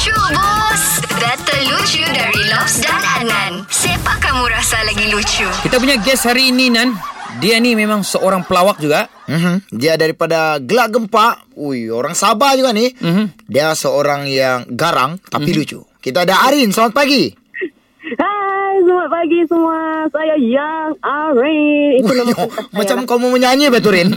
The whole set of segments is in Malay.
Lucu bos Data lucu dari Lobs dan Adnan Siapa kamu rasa lagi lucu? Kita punya guest hari ini Nan Dia ni memang seorang pelawak juga Mm-hmm. Dia daripada gelak gempa. Ui, orang Sabah juga ni. Mhm. Dia seorang yang garang tapi lucu. Kita ada Arin, selamat pagi. Pagi semua. Saya Yang Arin. Itu nama saya macam lah. kau mau menyanyi betul Rin.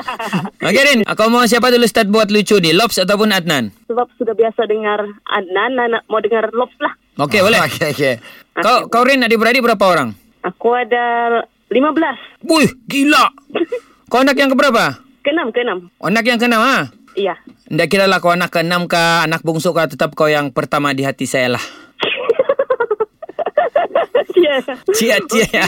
Okay Rin Kau mau siapa dulu start buat lucu ni Lobs ataupun Adnan Sebab sudah biasa dengar Adnan, nak mau dengar Lobs lah. Okay boleh Okey, okey. Kau kau Rin adik-beradik berapa orang? Aku ada 15. Wih gila Kau anak yang keberapa? Keenam, keenam. Anak yang keenam ha? Iya. Tidak kira lah kau anak keenam kah Anak bungsu kah Tetap kau yang pertama di hati saya lah Cia-cia ya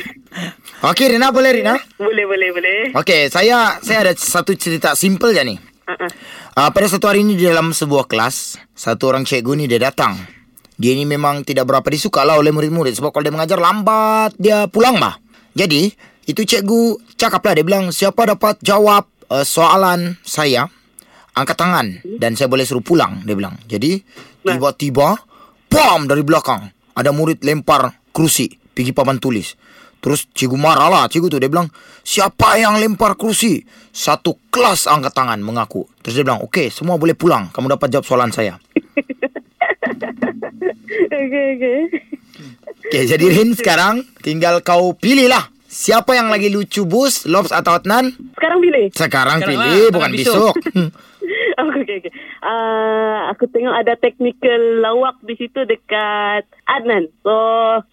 Okey, Rina boleh Rina? Boleh, boleh, boleh. Okey, saya saya ada satu cerita simple je ni. Uh-uh. Uh, pada satu hari ni di dalam sebuah kelas, satu orang cikgu ni dia datang. Dia ni memang tidak berapa disuka lah oleh murid-murid sebab kalau dia mengajar lambat dia pulang mah. Jadi, itu cikgu cakap lah dia bilang siapa dapat jawab uh, soalan saya angkat tangan dan saya boleh suruh pulang dia bilang. Jadi, tiba-tiba pam dari belakang ada murid lempar kerusi pergi papan tulis. Terus cikgu marah lah Cikgu tu. Dia bilang Siapa yang lempar kerusi? Satu kelas angkat tangan mengaku. Terus dia bilang Okey semua boleh pulang. Kamu dapat jawab soalan saya. Okey, okey. Okey jadi Rin sekarang Tinggal kau pilih lah Siapa yang lagi lucu bus Lobs atau Adnan? Sekarang pilih. Sekarang, Sekarang pilih lah, Bukan besok, besok. Okey, okey. Uh, aku tengok ada technical lawak di situ dekat Adnan. So,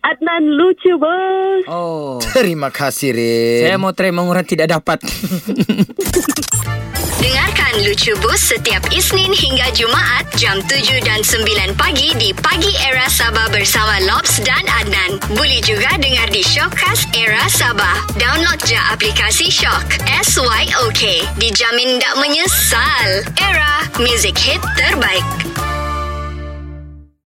Adnan lucu, bos. Oh Terima kasih Rin Saya mau try mengurat tidak dapat Dengarkan Lucu Bus setiap Isnin hingga Jumaat jam 7 dan 9 pagi di Pagi Era Sabah bersama Lobs dan Adnan. Boleh juga dengar di Shockcast Era Sabah. Download je aplikasi Shock. S-Y-O-K. Dijamin tak menyesal. Era, music hit terbaik.